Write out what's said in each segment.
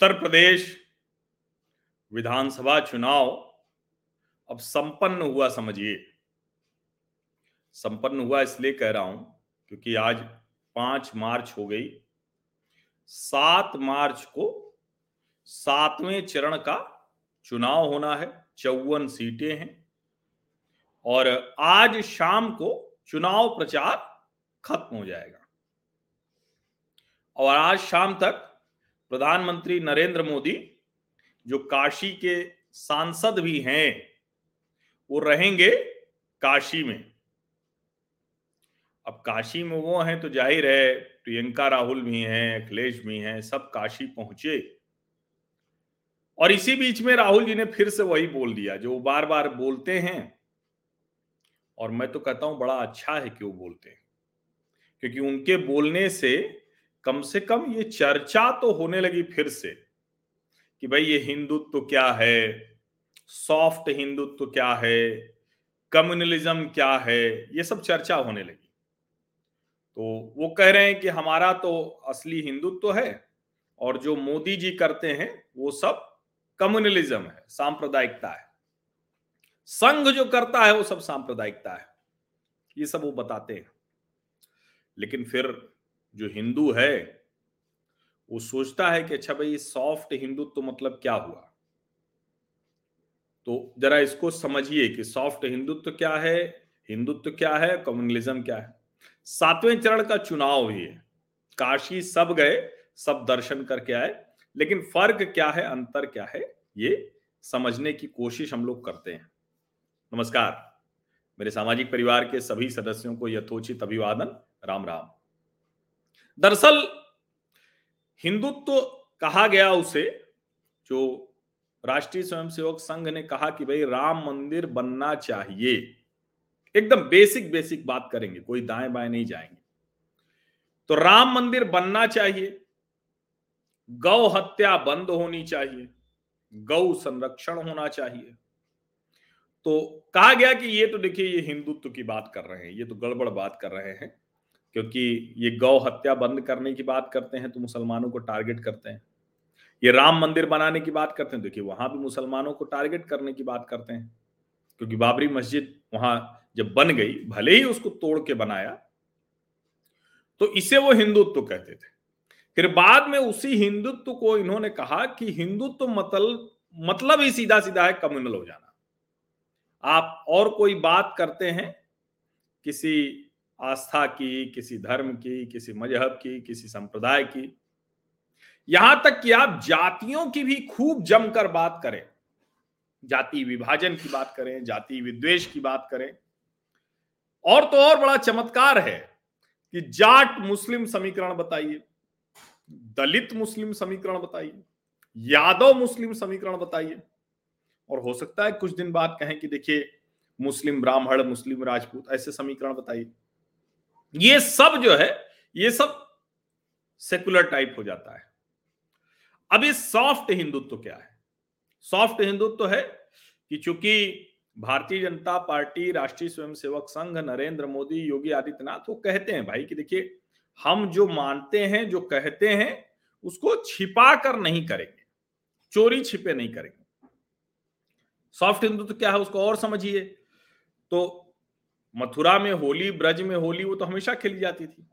उत्तर प्रदेश विधानसभा चुनाव अब संपन्न हुआ समझिए। संपन्न हुआ इसलिए कह रहा हूँ क्योंकि आज पाँच मार्च हो गई। सात मार्च को सातवें चरण का चुनाव होना है, चौवन सीटें हैं। और आज शाम को चुनाव प्रचार खत्म हो जाएगा। और आज शाम तक प्रधानमंत्री नरेंद्र मोदी, जो काशी के सांसद भी हैं, वो रहेंगे काशी में। अब काशी में वो हैं तो ज़ाहिर है, प्रियंका राहुल भी हैं, अखिलेश भी हैं, सब काशी पहुँचे। और इसी बीच में राहुल जी ने फिर से वही बोल दिया, जो बार बार बोलते हैं, और मैं तो कहता हूँ बड़ा अच्छा है कि वो बोलते हैं, क्योंकि उनके बोलने से कम से कम ये चर्चा तो होने लगी फिर से कि भाई ये हिंदुत्व तो क्या है? सॉफ्ट हिंदुत्व तो क्या है? कम्युनलिज्म क्या है? ये सब चर्चा होने लगी। तो वो कह रहे हैं कि हमारा तो असली हिंदुत्व तो है और जो मोदी जी करते हैं, वो सब कम्युनलिज्म है, सांप्रदायिकता है। संघ जो करता है, वो सब सांप्रदायिकता है। ये सब वो बताते हैं। लेकिन फिर जो हिंदू है, वो सोचता है कि अच्छा भाई सॉफ्ट हिंदुत्व तो मतलब क्या हुआ? तो जरा इसको समझिए कि सॉफ्ट हिंदुत्व तो क्या है? हिंदुत्व तो क्या है? कम्युनलिज्म क्या है? सातवें चरण का चुनाव भी है। काशी सब गए, सब दर्शन करके आए, लेकिन फ़र्क क्या है, अंतर क्या है, ये समझने की कोशिश हम लोग करते हैं। नमस्कार। मेरे सामाजिक परिवार के सभी सदस्यों को यथोचित अभिवादन। राम राम। दरअसल हिंदुत्व कहा गया उसे, जो राष्ट्रीय स्वयंसेवक संघ ने कहा कि भाई राम मंदिर बनना चाहिए। एकदम बेसिक बेसिक बात करेंगे, कोई दाएँ बाएँ नहीं जाएँगे। तो राम मंदिर बनना चाहिए, गौ हत्या बंद होनी चाहिए, गौ संरक्षण होना चाहिए। तो कहा गया कि ये तो देखिए, ये हिंदुत्व की बात कर रहे हैं, ये तो गड़बड़ बात कर रहे हैं। क्योंकि ये गौ हत्या बंद करने की बात करते हैं तो मुसलमानों को टारगेट करते हैं। ये राम मंदिर बनाने की बात करते हैं, देखिए वहाँ भी मुसलमानों को टारगेट करने की बात करते हैं। क्योंकि बाबरी मस्जिद वहाँ जब बन गई, भले ही उसको तोड़ के बनाया तो इसे वो हिंदुत्व तो कहते थे। फिर बाद में उसी हिंदुत्व को इन्होंने कहा कि हिंदुत्व तो मतलब मतलब ही सीधा सीधा है, कम्युनल हो जाना। आप और कोई बात करते हैं, किसी आस्था की, किसी धर्म की, किसी मज़हब की, किसी संप्रदाय की। यहाँ तक कि आप जातियों की भी खूब जमकर बात करें। जाति विभाजन की बात करें, जाति विद्वेष की बात करें। और तो और बड़ा चमत्कार है कि जाट मुस्लिम समीकरण बताइए, दलित मुस्लिम समीकरण बताइए, यादव मुस्लिम समीकरण बताइए। और हो सकता है कुछ दिन बाद कहें कि देखिए, मुस्लिम ब्राह्मण, मुस्लिम राजपूत, ऐसे समीकरण बताइए। ये सब जो है, ये सब सेकुलर टाइप हो जाता है। अब ये सॉफ्ट हिंदुत्व क्या है? सॉफ्ट हिंदुत्व है कि चूँकि भारतीय जनता पार्टी, राष्ट्रीय स्वयंसेवक संघ, नरेंद्र मोदी, योगी आदित्यनाथ, वो कहते हैं भाई कि देखिए, हम जो मानते हैं, जो कहते हैं, उसको छिपा कर नहीं करेंगे। चोरी छिपे नहीं करेंगे। सॉफ्ट हिंदुत्व क्या है उसको और समझिए। तो मथुरा में होली, ब्रज में होली, वो तो हमेशा खेली जाती थी।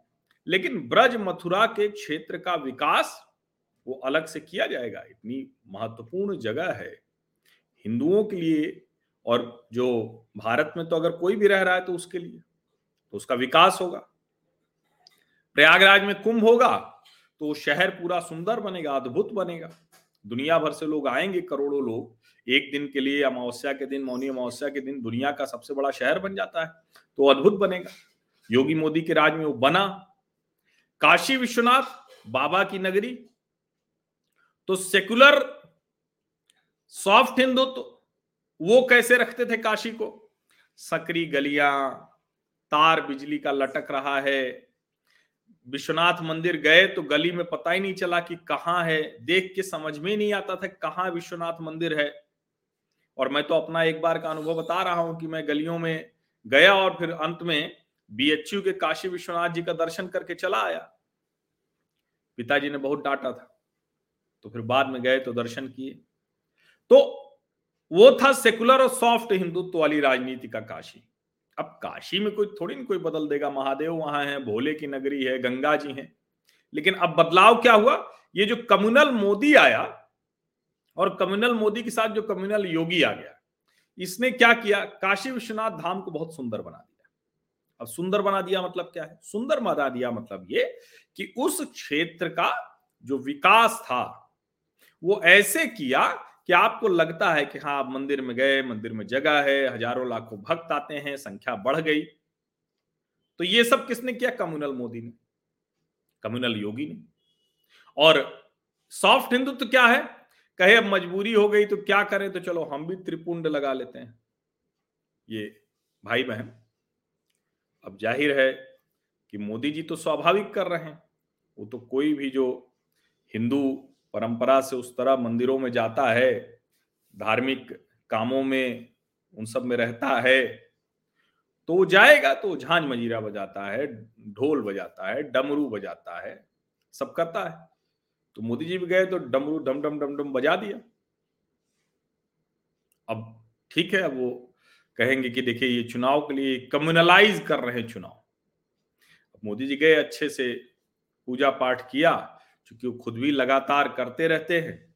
लेकिन ब्रज मथुरा के क्षेत्र का विकास वो अलग से किया जाएगा। इतनी महत्वपूर्ण जगह है हिंदुओं के लिए और जो भारत में तो अगर कोई भी रह रहा है तो उसके लिए तो उसका विकास होगा। प्रयागराज में कुंभ होगा तो शहर पूरा सुंदर बनेगा, अद्भुत बनेगा। दुनिया भर से लोग आएँगे करोड़ों लोग। एक दिन के लिए अमावस्या के दिन, मौनी अमावस्या के दिन दुनिया का सबसे बड़ा शहर बन जाता है तो अद्भुत बनेगा। योगी मोदी के राज में वो बना। काशी विश्वनाथ, बाबा की नगरी तो सेकुलर सॉफ्ट हिंदुत्व तो वो कैसे रखते थे काशी को? सकरी गलियाँ, तार बिजली का लटक रहा है विश्वनाथ मंदिर गए तो गली में पता ही नहीं चला कि कहाँ है। देख के समझ में नहीं आता था कहाँ विश्वनाथ मंदिर है। और मैं तो अपना एक बार का अनुभव बता रहा हूँ कि मैं गलियों में गया और फिर अंत में बीएचयू के काशी विश्वनाथ जी का दर्शन करके चला आया। पिताजी ने बहुत डांटा था। तो फिर बाद में गए तो दर्शन किए। तो वो था सेकुलर और सॉफ्ट हिंदुत्व वाली राजनीति का काशी। अब काशी में कोई थोड़ी ना कोई बदल देगा। महादेव वहाँ है, भोले की नगरी है, गंगा जी है। लेकिन अब बदलाव क्या हुआ? ये जो कम्युनल मोदी आया और कम्युनल मोदी के साथ जो कम्युनल योगी आ गया, इसने क्या किया? काशी विश्वनाथ धाम को बहुत सुंदर बना दिया। अब सुंदर बना दिया मतलब क्या है? सुंदर बना दिया मतलब ये कि उस क्षेत्र का जो विकास था, वो ऐसे किया कि आपको लगता है कि हाँ आप मंदिर में गए, मंदिर में जगह है, हज़ारों लाखों भक्त आते हैं, संख्या बढ़ गई। तो ये सब किसने किया? कम्युनल मोदी ने, कम्युनल योगी ने। और सॉफ्ट हिंदुत्व तो क्या है? कहे, अब मजबूरी हो गई तो क्या करें? तो चलो हम भी त्रिपुंड लगा लेते हैं। ये भाई बहन अब ज़ाहिर है कि मोदी जी तो स्वाभाविक कर रहे हैं। वो तो कोई भी जो हिंदू परंपरा से उस तरह मंदिरों में जाता है, धार्मिक कामों में उन सब में रहता है तो वो जाएगा तो झांझ मजीरा बजाता है, ढोल बजाता है, डमरू बजाता है, सब करता है। तो मोदी जी भी गए तो डमरू, डम डम डम डम बजा दिया। अब ठीक है, अब वो कहेंगे कि देखिए ये चुनाव के लिए कम्युनलाइज कर रहे हैं चुनाव। मोदी जी गए, अच्छे से पूजा पाठ किया क्योंकि वो खुद भी लगातार करते रहते हैं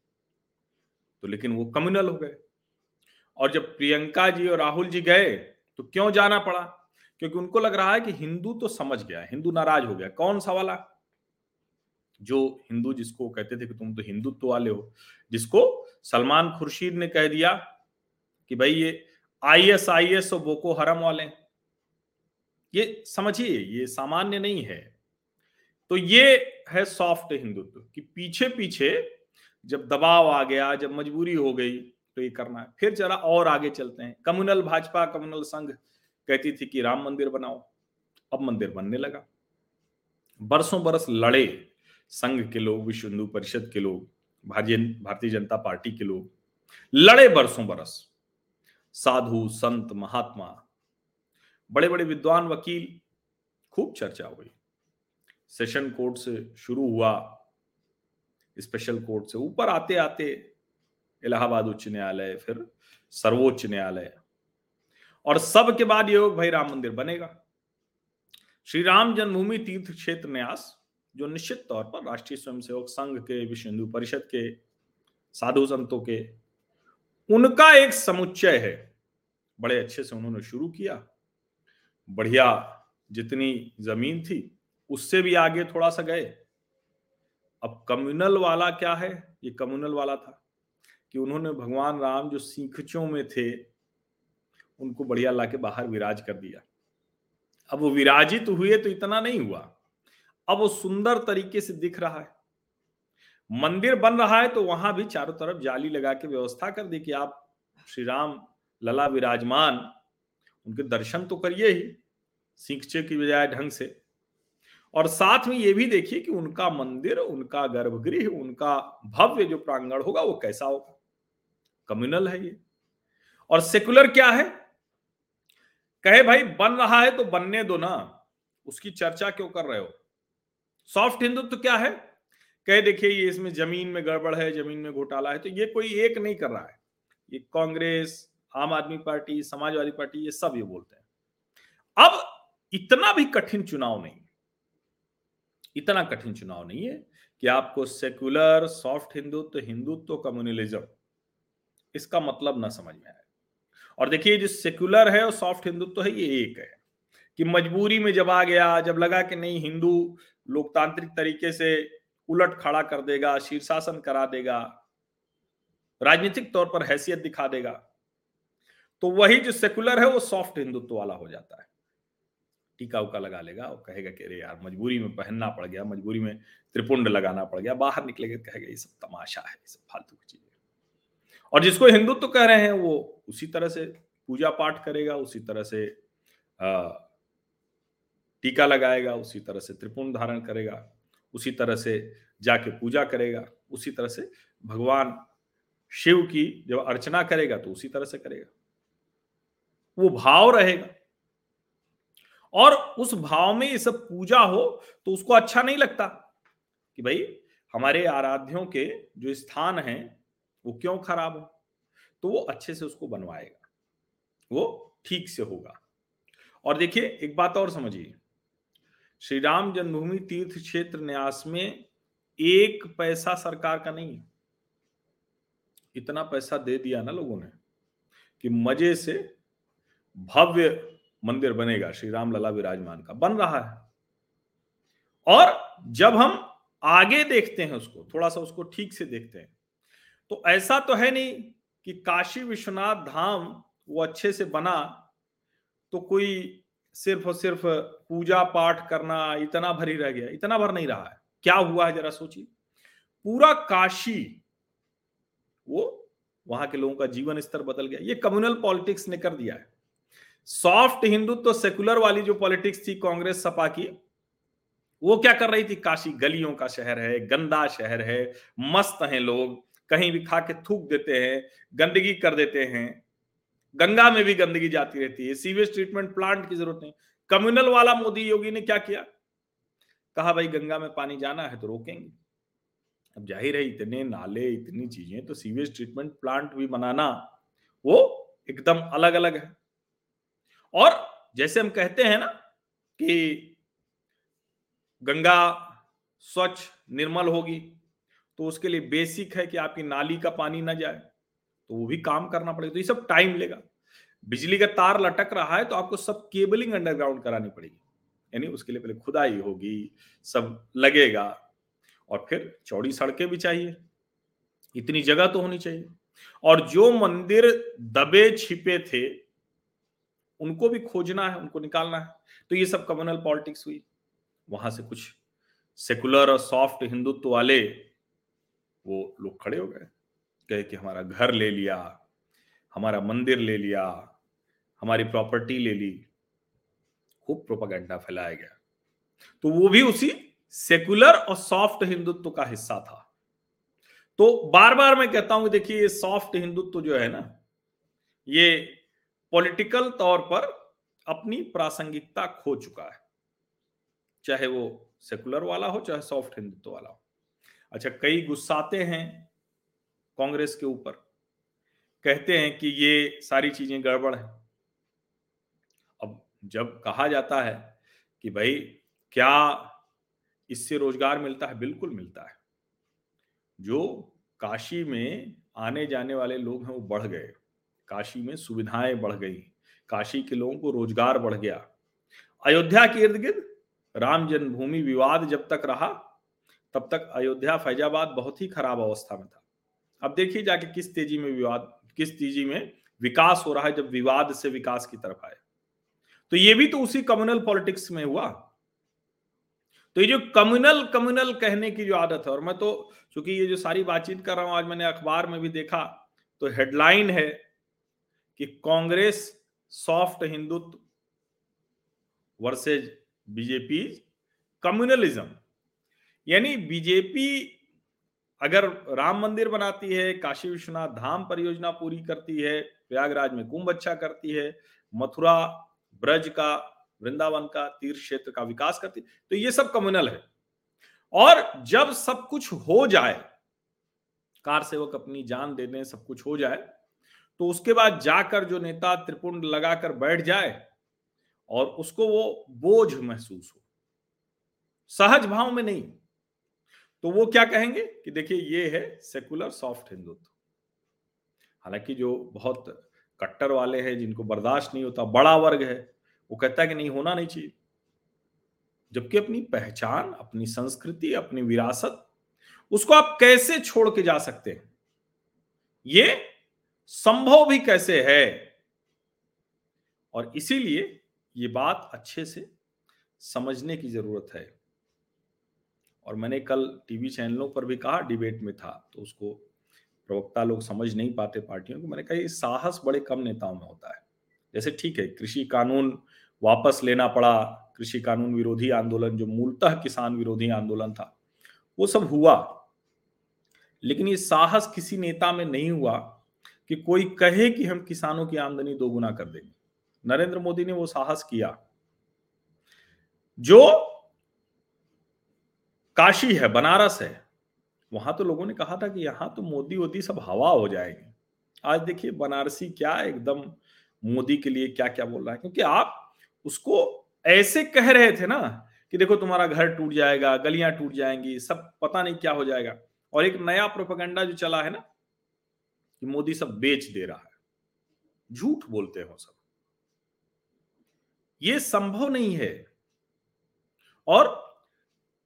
तो लेकिन वो कम्युनल हो गए। और जब प्रियंका जी और राहुल जी गए तो क्यों जाना पड़ा? क्योंकि उनको लग रहा है कि हिंदू तो समझ गया, हिंदू नाराज़ हो गया। कौन सा वाला? जो हिंदू जिसको कहते थे कि तुम तो हिंदुत्व वाले हो, जिसको सलमान खुर्शीद ने कह दिया कि भाई ये आई एस आई एस और बोको हरम वाले ये समझिए, ये सामान्य नहीं है। तो ये है सॉफ्ट हिंदुत्व कि पीछे पीछे जब दबाव आ गया, जब मजबूरी हो गई तो ये करना है। फिर जरा और आगे चलते हैं। कम्युनल भाजपा, कम्युनल संघ कहती थी कि राम मंदिर बनाओ। अब मंदिर बनने लगा। बरसों बरस लड़े संघ के लोग, विश्व हिंदू परिषद के लोग, भारतीय जनता पार्टी के लोग। लड़े बरसों बरस। साधु, संत, महात्मा बड़े बड़े विद्वान, वकील, खूब चर्चा हुई। सेशन कोर्ट से शुरू हुआ। स्पेशल कोर्ट से ऊपर आते आते इलाहाबाद उच्च न्यायालय, फिर सर्वोच्च न्यायालय। और सब के बाद ये भाई राम मंदिर बनेगा। श्री राम जन्मभूमि तीर्थ क्षेत्र न्यास, जो निश्चित तौर पर राष्ट्रीय स्वयंसेवक संघ के, विश्व हिंदू परिषद के, साधु संतों के, उनका एक समुच्चय है। बड़े अच्छे से उन्होंने शुरू किया। बढ़िया जितनी ज़मीन थी उससे भी आगे थोड़ा सा गए। अब कम्युनल वाला क्या है? ये कम्युनल वाला था कि उन्होंने भगवान राम जो सीखचों में थे, उनको बढ़िया ला के बाहर विराज कर दिया। अब वो विराजित हुए तो इतना नहीं हुआ। अब वो सुंदर तरीके से दिख रहा है। मंदिर बन रहा है तो वहाँ भी चारों तरफ़ जाली लगा के व्यवस्था कर दी कि आप श्री राम लला विराजमान, उनके दर्शन तो करिए ही, सीखचे की बजाय ढंग से। और साथ में ये भी देखिए कि उनका मंदिर, उनका गर्भगृह, उनका भव्य जो प्रांगण होगा वो कैसा होगा? कम्युनल है ये। और सेकुलर क्या है? कहे भाई, बन रहा है तो बनने दो ना। उसकी चर्चा क्यों कर रहे हो? सॉफ्ट हिंदुत्व तो क्या है? कहे देखिए, ये इसमें ज़मीन में गड़बड़ है, ज़मीन में घोटाला है तो ये कोई एक नहीं कर रहा है। ये कांग्रेस, आम आदमी पार्टी, समाजवादी पार्टी, ये सब ये बोलते हैं। अब इतना भी कठिन चुनाव नहीं इतना कठिन चुनाव नहीं है कि आपको secular soft Hindutva Hindutva communalism, इसका मतलब ना समझ में आए। और देखिए, जो सेकुलर है और सॉफ्ट हिंदुत्व है, ये एक है कि मजबूरी में जब आ गया, जब लगा कि नहीं, हिंदू लोकतांत्रिक तरीके से उलट खड़ा कर देगा, शीर्षासन करा देगा, राजनीतिक तौर पर हैसियत दिखा देगा तो वही जो सेकुलर है, वो सॉफ्ट हिंदुत्व वाला हो जाता है। टीका उका लगा लेगा और कहेगा कि, अरे यार, मजबूरी में पहनना पड़ गया, मजबूरी में त्रिपुंड लगाना पड़ गया, बाहर निकलेगा कहेगा, ये सब तमाशा है, ये सब फालतू की चीज़ें और जिसको हिंदुत्व तो कह रहे हैं, वो उसी तरह से पूजा पाठ करेगा, उसी तरह से टीका लगाएगा, उसी तरह से त्रिपुंड धारण करेगा, उसी तरह से जाके पूजा करेगा, उसी तरह से भगवान शिव की जब अर्चना करेगा तो उसी तरह से करेगा। वो भाव रहेगा। और उस भाव में ये सब पूजा हो तो उसको अच्छा नहीं लगता कि भाई हमारे आराध्यों के जो स्थान हैं, वो क्यों खराब हो? तो वो अच्छे से उसको बनवाएगा। वो ठीक से होगा। और देखिए, एक बात और समझिए। श्री राम जन्मभूमि तीर्थ क्षेत्र न्यास में एक पैसा सरकार का नहीं है। इतना पैसा दे दिया ना लोगों ने कि मज़े से भव्य मंदिर बनेगा, श्री राम लला विराजमान का, बन रहा है। और जब हम आगे देखते हैं उसको, थोड़ा सा उसको ठीक से देखते हैं तो ऐसा तो है नहीं कि काशी विश्वनाथ धाम वो अच्छे से बना तो कोई सिर्फ़ और सिर्फ़ पूजा पाठ करना इतना भर रह गया, इतना भर नहीं रहा है। क्या हुआ है, जरा सोचिए। पूरा काशी, वो वहाँ के लोगों का जीवन स्तर बदल गया। ये कम्युनल पॉलिटिक्स ने कर दिया है। सॉफ्ट हिंदुत्व तो सेकुलर वाली जो पॉलिटिक्स थी कांग्रेस सपा की, वो क्या कर रही थी? काशी गलियों का शहर है, गंदा शहर है, मस्त हैं लोग, कहीं भी खा के थूक देते हैं, गंदगी कर देते हैं। गंगा में भी गंदगी जाती रहती है सीवेज ट्रीटमेंट प्लांट की ज़रूरत नहीं। कम्युनल वाला मोदी योगी ने क्या किया? कहा, भाई, गंगा में पानी जाना है तो रोकेंगे। अब ज़ाहिर है इतने नाले, इतनी चीज़ें तो सीवेज ट्रीटमेंट प्लांट भी बनाना, वो एकदम अलग अलग है। और जैसे हम कहते हैं ना कि गंगा स्वच्छ, निर्मल होगी तो उसके लिए बेसिक है कि आपकी नाली का पानी ना जाए तो वो भी काम करना पड़ेगा। तो ये सब टाइम लेगा। बिजली का तार लटक रहा है तो आपको सब केबलिंग अंडरग्राउंड करानी पड़ेगी। यानी उसके लिए पहले खुदाई होगी, सब लगेगा, और फिर चौड़ी सड़कें भी चाहिए। इतनी जगह तो होनी चाहिए। और जो मंदिर दबे छिपे थे उनको भी खोजना है, उनको निकालना है। तो ये सब कम्युनल पॉलिटिक्स हुई। वहाँ से कुछ सेकुलर और सॉफ्ट हिंदुत्व वाले वो लोग खड़े हो गए। कहे कि हमारा घर ले लिया, हमारा मंदिर ले लिया, हमारी प्रॉपर्टी ले ली। खूब प्रोपागेंडा फैलाया गया। तो वो भी उसी सेकुलर और सॉफ्ट हिंदुत्व का हिस्सा था। तो बार बार मैं कहता हूँ देखिए ये सॉफ्ट हिंदुत्व जो है ना, ये पॉलिटिकल तौर पर अपनी प्रासंगिकता खो चुका है। चाहे वो सेकुलर वाला हो, चाहे सॉफ्ट हिंदुत्व वाला हो। अच्छा कई गुस्साते हैं कांग्रेस के ऊपर। कहते हैं कि ये सारी चीज़ें गड़बड़ है। अब जब कहा जाता है कि भाई, क्या इससे रोज़गार मिलता है? बिल्कुल मिलता है। जो काशी में आने जाने वाले लोग हैं, वो बढ़ गए। काशी में सुविधाएँ बढ़ गई। काशी के लोगों को रोज़गार बढ़ गया। अयोध्या के इर्द गिर्द राम जन्मभूमि विवाद जब तक रहा, तब तक अयोध्या फैजाबाद बहुत ही खराब अवस्था में था। अब देखिए जाके किस तेज़ी में विवाद, किस तेज़ी में विकास हो रहा है जब विवाद से विकास की तरफ़ आए। तो ये भी तो उसी कम्युनल पॉलिटिक्स में हुआ। तो ये जो कम्युनल कम्युनल कहने की जो आदत है, और मैं तो चूँकि ये जो सारी बातचीत कर रहा हूँ, आज मैंने अखबार में भी देखा तो हेडलाइन है कि Congress soft Hindutva versus BJP communalism. यानी बीजेपी अगर राम मंदिर बनाती है, काशी विश्वनाथ धाम परियोजना पूरी करती है, प्रयागराज में कुंभ अच्छा करती है, मथुरा ब्रज का, वृंदावन का तीर्थ क्षेत्र का विकास करती तो ये सब कम्युनल है। और जब सब कुछ हो जाए, कार सेवक अपनी जान दे दें, सब कुछ हो जाए तो उसके बाद जाकर जो नेता त्रिपुंड लगाकर बैठ जाए और उसको वो बोझ महसूस हो। सहज भाव में नहीं। तो वो क्या कहेंगे कि देखिए, ये है सेकुलर सॉफ्ट हिंदुत्व। हालाँकि जो बहुत कट्टर वाले हैं, जिनको बर्दाश्त नहीं होता, बड़ा वर्ग है, वो कहता है कि नहीं, होना नहीं चाहिए। जबकि अपनी पहचान, अपनी संस्कृति, अपनी विरासत, उसको आप कैसे छोड़ के जा सकते हैं? ये संभव भी कैसे है? और इसीलिए ये बात अच्छे से समझने की ज़रूरत है। और मैंने कल टीवी चैनलों पर भी कहा, डिबेट में था तो उसको प्रवक्ता लोग समझ नहीं पाते पार्टियों को। मैंने कहा, ये साहस बड़े कम नेताओं में होता है। जैसे ठीक है, कृषि कानून वापस लेना पड़ा, कृषि कानून विरोधी आंदोलन, जो मूलतः किसान विरोधी आंदोलन था, वो सब हुआ। लेकिन ये साहस किसी नेता में नहीं हुआ कि कोई कहे कि हम किसानों की आमदनी दोगुना कर देंगे। नरेंद्र मोदी ने वो साहस किया। जो काशी है, बनारस है, वहाँ तो लोगों ने कहा था कि यहाँ तो मोदी वोदी सब हवा हो जाएँगे। आज देखिए बनारसी क्या एकदम मोदी के लिए क्या क्या बोल रहा है, क्योंकि आप उसको ऐसे कह रहे थे ना कि देखो तुम्हारा घर टूट जाएगा, गलियाँ टूट जाएँगी, सब पता नहीं क्या हो जाएगा। और एक नया प्रोपेगेंडा जो चला है ना कि मोदी सब बेच दे रहा है। झूठ बोलते हो सब। ये संभव नहीं है। और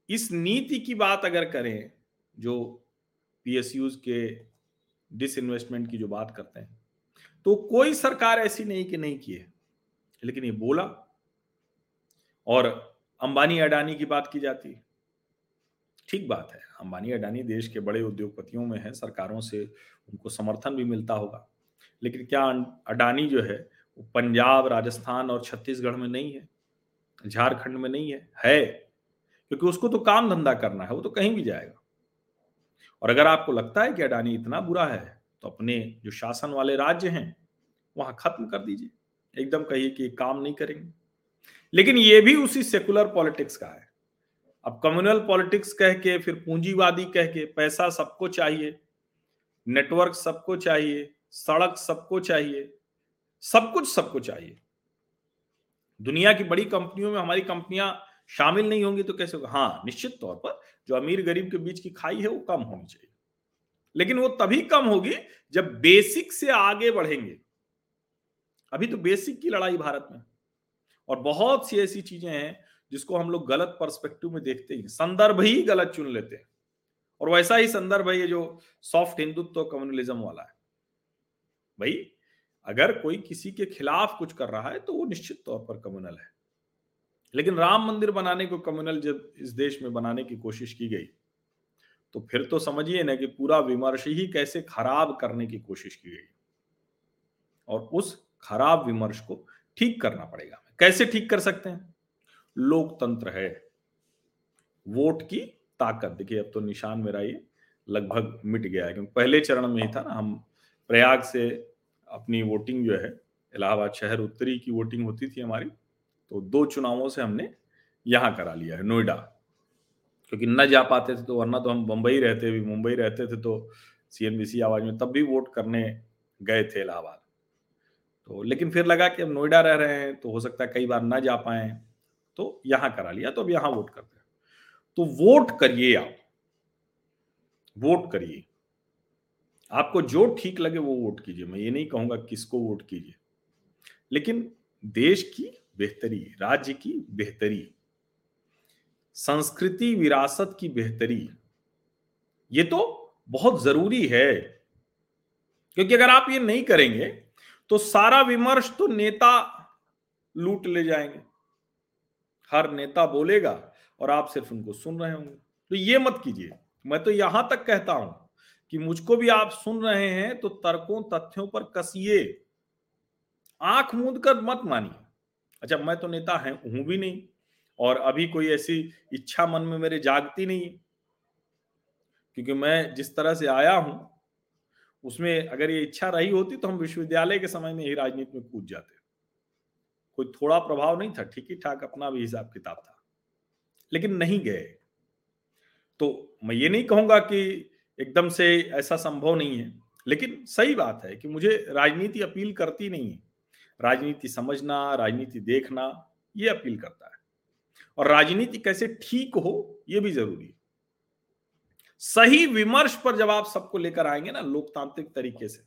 इस नीति की बात अगर करें, जो पीएसयू के डिसइन्वेस्टमेंट की जो बात करते हैं तो कोई सरकार ऐसी नहीं कि नहीं की है। लेकिन ये बोला। और अंबानी अडानी की बात की जाती। है ठीक बात है, अंबानी, अडानी देश के बड़े उद्योगपतियों में है, सरकारों से उनको समर्थन भी मिलता होगा। लेकिन क्या अडानी जो है, वो पंजाब, राजस्थान और छत्तीसगढ़ में नहीं है? झारखंड में नहीं है? है। क्योंकि उसको तो काम धंधा करना है, वो तो कहीं भी जाएगा। और अगर आपको लगता है कि अडानी इतना बुरा है तो अपने जो शासन वाले राज्य हैं, वहाँ खत्म कर दीजिए। एकदम कहिए कि काम नहीं करेंगे। लेकिन ये भी उसी सेकुलर पॉलिटिक्स का है। अब कम्युनल पॉलिटिक्स कह के, फिर पूंजीवादी कह के, पैसा सबको चाहिए नेटवर्क सबको चाहिए, सड़क सबको चाहिए, सब कुछ सबको चाहिए। दुनिया की बड़ी कंपनियों में हमारी कंपनियाँ शामिल नहीं होंगी तो कैसे होगा? हाँ निश्चित तौर पर जो अमीर गरीब के बीच की खाई है वो कम होनी चाहिए। लेकिन वो तभी कम होगी जब बेसिक से आगे बढ़ेंगे। अभी तो बेसिक की लड़ाई भारत में। और बहुत सी ऐसी चीज़ें हैं जिसको हम लोग गलत पर्सपेक्टिव में देखते हैं संदर्भ ही गलत चुन लेते हैं। और वैसा ही संदर्भ है ये जो सॉफ्ट हिंदुत्व कम्युनलिज्म वाला है। भाई, अगर कोई किसी के खिलाफ कुछ कर रहा है तो वो निश्चित तौर पर कम्युनल है। लेकिन राम मंदिर बनाने को कम्युनल जब इस देश में बनाने की कोशिश की गई तो फिर तो समझिए ना कि पूरा विमर्श ही कैसे खराब करने की कोशिश की गई। और उस खराब विमर्श को ठीक करना पड़ेगा। कैसे ठीक कर सकते हैं? लोकतंत्र है। वोट की ताकत। देखिए, अब तो निशान मेरा ये लगभग मिट गया है, क्योंकि पहले चरण में ही था ना, हम प्रयाग से अपनी वोटिंग जो है, इलाहाबाद शहर उत्तरी की वोटिंग होती थी हमारी तो दो चुनावों से हमने यहाँ करा लिया है, नोएडा। क्योंकि न जा पाते थे तो वरना तो हम बंबई रहते, भी मुंबई रहते थे तो सीएनबीसी आवाज़ में तब भी वोट करने गए थे इलाहाबाद। तो लेकिन फिर लगा कि हम नोएडा रह रहे हैं तो हो सकता है कई बार ना जा पाए। तो यहाँ करा लिया तो अब यहाँ वोट करते हैं। तो वोट करिए आप। वोट करिए। आपको जो ठीक लगे वो वोट कीजिए। मैं ये नहीं कहूँगा किसको वोट कीजिए। लेकिन देश की बेहतरी, राज्य की बेहतरी, संस्कृति विरासत की बेहतरी, ये तो बहुत ज़रूरी है। क्योंकि अगर आप ये नहीं करेंगे तो सारा विमर्श तो नेता लूट ले जाएँगे। हर नेता बोलेगा और आप सिर्फ़ उनको सुन रहे होंगे। तो ये मत कीजिए। मैं तो यहाँ तक कहता हूँ कि मुझको भी आप सुन रहे हैं तो तर्कों तथ्यों पर कसिए। आँख मूंद कर मत मानिए। अच्छा मैं तो नेता है, हूँ भी नहीं और अभी कोई ऐसी इच्छा मन में मेरे जागती नहीं है। क्योंकि मैं जिस तरह से आया हूँ, उसमें अगर ये इच्छा रही होती तो हम विश्वविद्यालय के समय में ही राजनीति में कूद जाते। कोई थोड़ा प्रभाव नहीं था ठीक ही ठाक अपना भी हिसाब किताब था। लेकिन नहीं गए। तो मैं ये नहीं कहूँगा कि एकदम से ऐसा संभव नहीं है, लेकिन सही बात है कि मुझे राजनीति अपील करती नहीं है। राजनीति समझना, राजनीति देखना, ये अपील करता है। और राजनीति कैसे ठीक हो, ये भी ज़रूरी है। सही विमर्श पर जब आप सबको लेकर आएँगे ना, लोकतांत्रिक तरीके से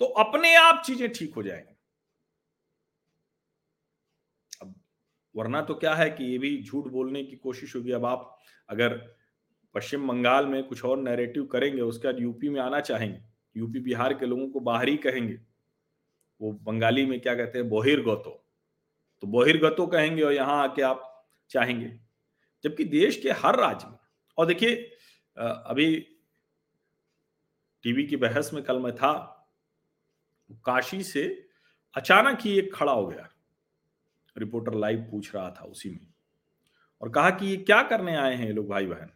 तो अपने आप चीज़ें ठीक हो जाएँगी। वरना तो क्या है कि ये भी झूठ बोलने की कोशिश होगी। अब आप अगर पश्चिम बंगाल में कुछ और नैरेटिव करेंगे, उसके बाद यूपी में आना चाहेंगे यूपी बिहार के लोगों को बाहरी कहेंगे, वो बंगाली में क्या कहते हैं बोहिर्गतो तो बोहिर्गतो कहेंगे और यहाँ आके आप चाहेंगे। जबकि देश के हर राज्य में, और देखिए अभी टीवी की बहस में कल मैं था काशी से अचानक ही एक खड़ा हो गया। रिपोर्टर लाइव पूछ रहा था उसी में और कहा कि ये क्या करने आए हैं लोग भाई बहन?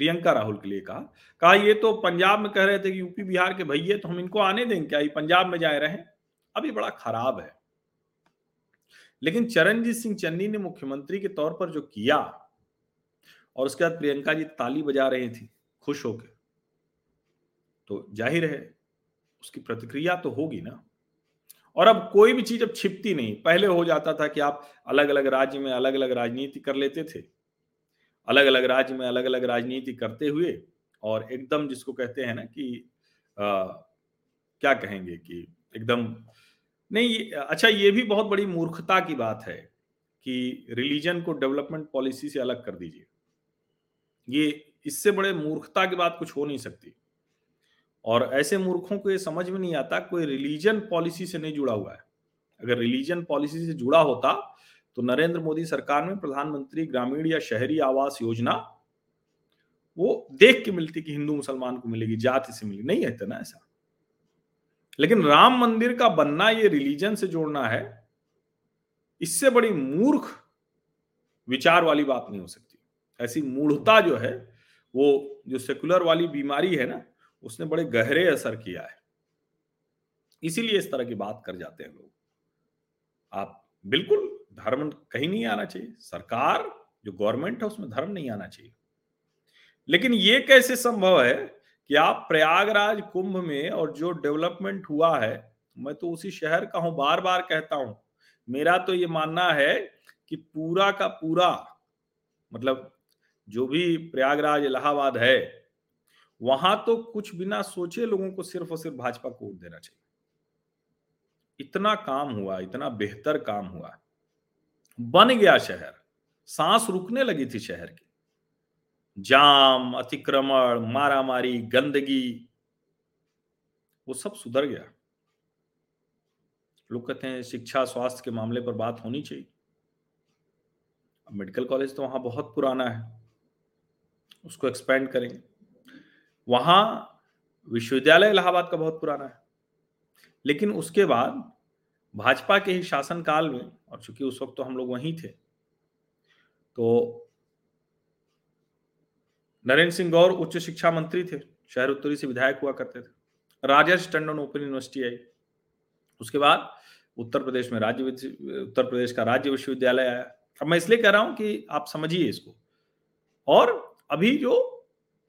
प्रियंका राहुल के लिए कहा। कहा, ये तो पंजाब में कह रहे थे कि यूपी बिहार के भैया तो हम इनको आने देंगे क्या? ये पंजाब में जाए रहे अभी बड़ा खराब है। लेकिन चरणजीत सिंह चन्नी ने मुख्यमंत्री के तौर पर जो किया, और उसके बाद प्रियंका जी ताली बजा रही थी, खुश होकर तो ज़ाहिर है, उसकी प्रतिक्रिया तो होगी ना। और अब कोई भी चीज़ अब छिपती नहीं। पहले हो जाता था कि आप अलग अलग राज्य में अलग अलग राजनीति कर लेते थे। अलग अलग राज्य में अलग अलग राजनीति करते हुए और एकदम जिसको कहते हैं ना कि आ, क्या कहेंगे कि एकदम नहीं अच्छा ये भी बहुत बड़ी मूर्खता की बात है कि रिलीजन को डेवलपमेंट पॉलिसी से अलग कर दीजिए। ये इससे बड़े मूर्खता की बात कुछ हो नहीं सकती। और ऐसे मूर्खों को ये समझ में नहीं आता, कोई रिलीजन पॉलिसी से नहीं जुड़ा हुआ है। अगर रिलीजन पॉलिसी से जुड़ा होता तो नरेंद्र मोदी सरकार में प्रधानमंत्री ग्रामीण या शहरी आवास योजना, वो देख के मिलती कि हिंदू मुसलमान को मिलेगी, जाति से मिलेगी। नहीं है ना ऐसा। लेकिन राम मंदिर का बनना, ये रिलीजन से जोड़ना है, इससे बड़ी मूर्ख विचार वाली बात नहीं हो सकती। ऐसी मूढ़ता जो है, वो जो सेकुलर वाली बीमारी है ना उसने बड़े गहरे असर किया है। इसीलिए इस तरह की बात कर जाते हैं लोग। आप बिल्कुल धर्म कहीं नहीं आना चाहिए। सरकार, जो गवर्नमेंट है, उसमें धर्म नहीं आना चाहिए। लेकिन ये कैसे संभव है कि आप प्रयागराज कुंभ में और जो डेवलपमेंट हुआ है, मैं तो उसी शहर का हूँ बार बार कहता हूँ। मेरा तो ये मानना है कि पूरा का पूरा मतलब जो भी प्रयागराज इलाहाबाद है वहाँ तो कुछ बिना सोचे लोगों को सिर्फ़ और सिर्फ़ भाजपा को वोट देना चाहिए। इतना काम हुआ, इतना बेहतर काम हुआ। बन गया शहर। सांस रुकने लगी थी शहर की। जाम, अतिक्रमण, मारामारी, गंदगी, वो सब सुधर गया। लोग कहते हैं शिक्षा, स्वास्थ्य के मामले पर बात होनी चाहिए। मेडिकल कॉलेज तो वहाँ बहुत पुराना है। उसको एक्सपेंड करेंगे। वहाँ विश्वविद्यालय इलाहाबाद का बहुत पुराना है। लेकिन उसके बाद भाजपा के ही शासनकाल में, और चूँकि उस वक्त तो हम लोग वहीं थे तो नरेंद्र सिंह गौर उच्च शिक्षा मंत्री थे, शहर उत्तरी से विधायक हुआ करते थे। राजेश टंडन ओपन यूनिवर्सिटी आई। उसके बाद उत्तर प्रदेश में राज्य उत्तर प्रदेश का राज्य विश्वविद्यालय आया। अब मैं इसलिए कह रहा हूँ कि आप समझिए इसको। और अभी जो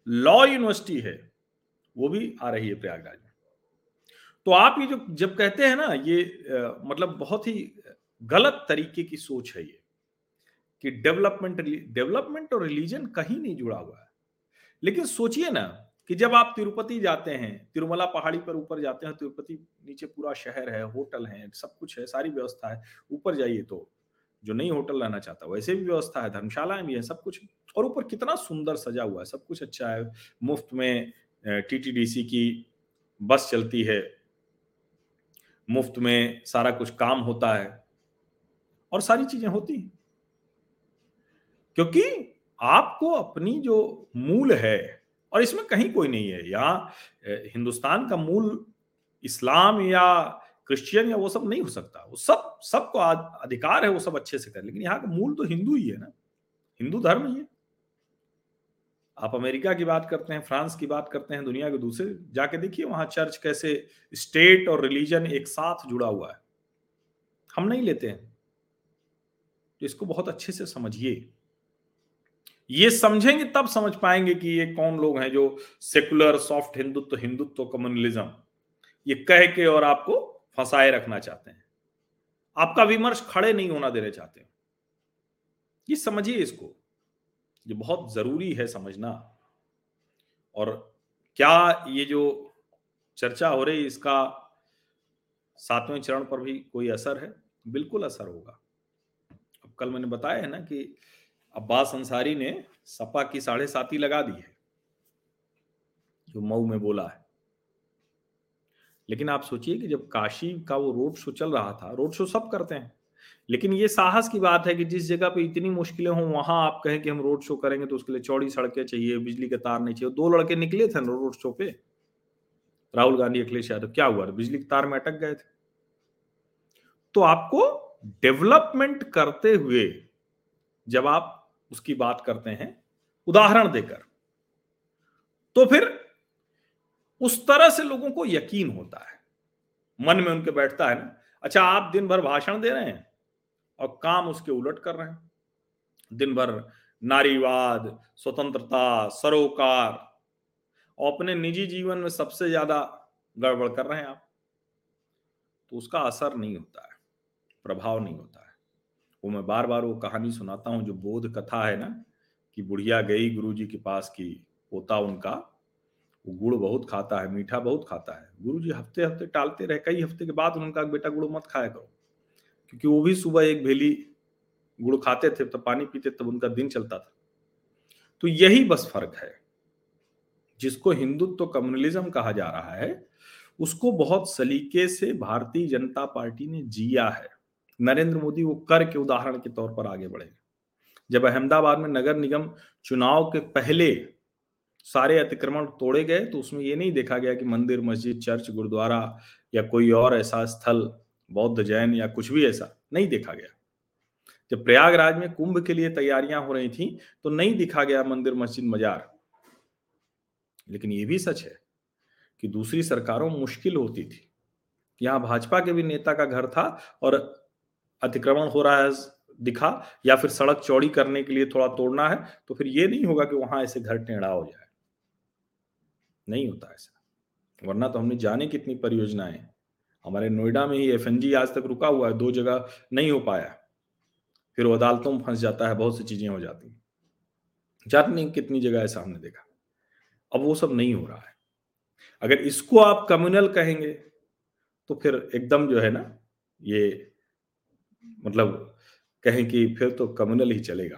लॉ यूनिवर्सिटी है वो भी आ रही है प्रयागराज में। तो आप ये जो जब कहते हैं ना ये आ, मतलब बहुत ही गलत तरीके की सोच है ये कि डेवलपमेंट डेवलपमेंट और रिलीजन कहीं नहीं जुड़ा हुआ है। लेकिन सोचिए ना कि जब आप तिरुपति जाते हैं तिरुमला पहाड़ी पर ऊपर जाते हैं तिरुपति नीचे पूरा शहर है होटल है सब कुछ है सारी व्यवस्था है ऊपर जाइए तो जो नहीं होटल रहना चाहता वैसे भी व्यवस्था है धर्मशालाएँ भी है सब कुछ और ऊपर कितना सुंदर सजा हुआ है, सब कुछ अच्छा है। मुफ़्त में टीटीडीसी की बस चलती है। मुफ़्त में सारा कुछ काम होता है। और सारी चीज़ें होती हैं। क्योंकि आपको अपनी जो मूल है, और इसमें कहीं कोई नहीं है यहाँ हिंदुस्तान का मूल इस्लाम या क्रिश्चियन या वो सब नहीं हो सकता। वो सब, सबको अधिकार है, वो सब अच्छे से कर। लेकिन यहाँ का मूल तो हिंदू ही है ना। हिंदू धर्म ही है। आप अमेरिका की बात करते हैं, फ्रांस की बात करते हैं, दुनिया के दूसरे, जाके देखिए वहाँ चर्च कैसे स्टेट और रिलीजन एक साथ जुड़ा हुआ है। हम नहीं लेते हैं। तो इसको बहुत अच्छे से समझिए। ये समझेंगे, तब समझ पाएँगे कि ये कौन लोग हैं जो secular, soft Hindutva Hindutva, communalism, ये कह के और आपको फंसाए रखना चाहते हैं। आपका विमर्श खड़े नहीं होना देना चाहते। ये समझिए इसको। ये बहुत ज़रूरी है समझना। और क्या ये जो चर्चा हो रही इसका सातवें चरण पर भी कोई असर है? बिल्कुल असर होगा। अब कल मैंने बताया है ना कि अब्बास अंसारी ने सपा की साढ़े साती लगा दी है। जो मऊ में बोला है। लेकिन आप सोचिए कि जब काशी का वो रोड शो चल रहा था, रोड शो सब करते हैं। लेकिन ये साहस की बात है कि जिस जगह पे इतनी मुश्किलें हों, वहाँ आप कहें कि हम रोड शो करेंगे तो उसके लिए चौड़ी सड़कें चाहिए, बिजली के तार नहीं चाहिए। दो लड़के निकले थे रोड शो पे? राहुल गांधी, अखिलेश यादव, क्या हुआ? बिजली के तार में अटक गए थे। तो आपको डेवलपमेंट करते हुए जब आप उसकी बात करते हैं, उदाहरण देकर तो फिर उस तरह से लोगों को यकीन होता है। मन में उनके बैठता है ना अच्छा आप दिन भर भाषण दे रहे हैं और काम उसके उलट कर रहे हैं। दिन भर नारीवाद, स्वतंत्रता, सरोकार, और अपने निजी जीवन में सबसे ज़्यादा गड़बड़ कर रहे हैं आप। तो उसका असर नहीं होता है, प्रभाव नहीं होता है। वो मैं बार बार वो कहानी सुनाता हूँ जो बोध कथा है ना, कि बुढ़िया गई गुरु जी के पास की पोता उनका, वो गुड़ बहुत खाता है, मीठा बहुत खाता है। गुरु जी हफ़्ते हफ़्ते टालते रहे, कई हफ़्ते के बाद उनका बेटा गुड़ मत खाया करो। क्योंकि वो भी सुबह एक भेली गुड़ खाते थे तो पानी पीते, तब उनका दिन चलता था। तो यही बस फ़र्क है। जिसको हिंदुत्व तो कम्युनलिज्म कहा जा रहा है, उसको बहुत सलीके से भारतीय जनता पार्टी ने जिया है। नरेंद्र मोदी वो कर के उदाहरण के तौर पर आगे बढ़े। जब अहमदाबाद में नगर निगम चुनाव के पहले सारे अतिक्रमण तोड़े गए तो उसमें ये नहीं देखा गया कि मंदिर, मस्जिद, चर्च, गुरुद्वारा या कोई और ऐसा स्थल बौद्ध जैन या कुछ भी ऐसा नहीं देखा गया। जब प्रयागराज में कुंभ के लिए तैयारियाँ हो रही थी तो नहीं दिखा गया मंदिर मस्जिद मजार। लेकिन ये भी सच है कि दूसरी सरकारों मुश्किल होती थी। यहाँ भाजपा के भी नेता का घर था और अतिक्रमण हो रहा है, दिखा, या फिर सड़क चौड़ी करने के लिए थोड़ा तोड़ना है तो फिर ये नहीं होगा कि वहाँ ऐसे घर टेढ़ा हो जाए। नहीं होता ऐसा, वरना तो हमने जाने कितनी परियोजनाएँ हमारे नोएडा में ही एफएनजी आज तक रुका हुआ है, दो जगह नहीं हो पाया फिर वो अदालतों में फंस जाता है, बहुत सी चीज़ें हो जाती जात नहीं, कितनी जगह ऐसा हमने देखा। अब वो सब नहीं हो रहा है। अगर इसको आप कम्युनल कहेंगे तो फिर एकदम जो है ना, ये मतलब कहें कि फिर तो कम्युनल ही चलेगा।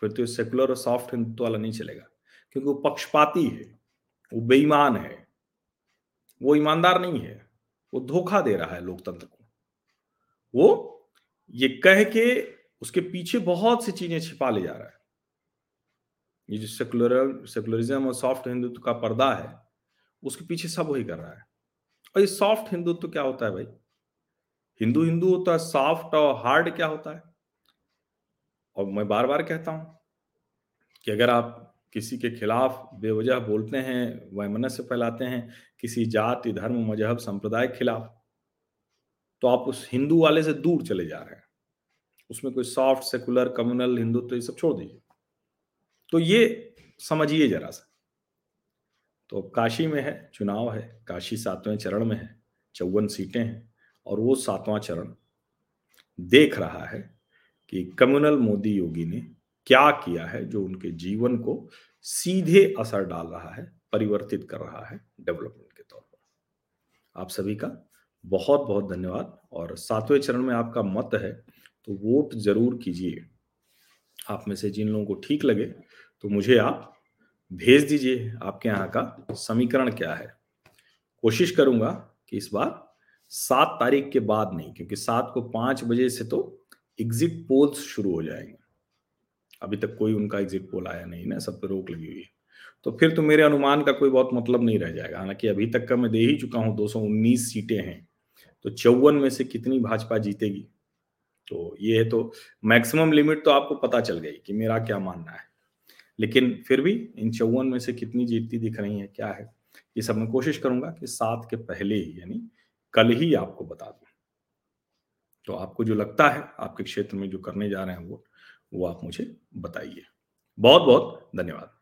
फिर तो सेकुलर और सॉफ्ट हिंदुत्व वाला नहीं चलेगा। क्योंकि वो पक्षपाती है, वो बेईमान है, वो ईमानदार नहीं है। वो धोखा दे रहा है लोकतंत्र को। वो ये कह के उसके पीछे बहुत सी चीज़ें छिपा ले जा रहा है। ये जो सेकुलर सेकुलरिज्म और सॉफ्ट हिंदुत्व का पर्दा है, उसके पीछे सब वही कर रहा है। और ये सॉफ्ट हिंदुत्व क्या होता है भाई? हिंदू हिंदू होता है, सॉफ्ट और हार्ड क्या होता है? और मैं बार बार कहता हूँ कि अगर आप किसी के खिलाफ बेवजह बोलते हैं, वैमनस्य फैलाते हैं किसी जाति, धर्म, मज़हब, संप्रदाय के खिलाफ तो आप उस हिंदू वाले से दूर चले जा रहे हैं। उसमें कोई सॉफ्ट सेकुलर कम्युनल हिंदुत्व ये सब छोड़ दीजिए। तो ये समझिए जरा सा। तो काशी में है, चुनाव है, काशी सातवें चरण में है, चौवन सीटें हैं, और वो सातवां चरण देख रहा है कि कम्युनल मोदी योगी ने क्या किया है, जो उनके जीवन को सीधे असर डाल रहा है, परिवर्तित कर रहा है डेवलपमेंट आप सभी का बहुत बहुत धन्यवाद। और सातवें चरण में आपका मत है तो वोट ज़रूर कीजिए। आप में से जिन लोगों को ठीक लगे तो मुझे आप भेज दीजिए, आपके यहाँ का समीकरण क्या है। कोशिश करूँगा कि इस बार सात तारीख के बाद नहीं, क्योंकि सात को पाँच बजे से तो एग्जिट पोल्स शुरू हो जाएँगे। अभी तक कोई उनका एग्जिट पोल आया नहीं, ना, सब पे रोक लगी हुई है। तो फिर तो मेरे अनुमान का कोई बहुत मतलब नहीं रह जाएगा। हालाँकि अभी तक का मैं दे ही चुका हूँ 219 सीटें हैं। तो चौवन में से कितनी भाजपा जीतेगी? तो ये है तो मैक्सिमम लिमिट तो आपको पता चल गई कि मेरा क्या मानना है। लेकिन फिर भी इन चौवन में से कितनी जीतती दिख रही है, क्या है? ये सब मैं कोशिश करूँगा कि सात के पहले ही, यानी कल ही आपको बता दूँ। तो आपको जो लगता है, आपके क्षेत्र में जो करने जा रहे हैं वो वो आप मुझे बताइए। बहुत बहुत धन्यवाद।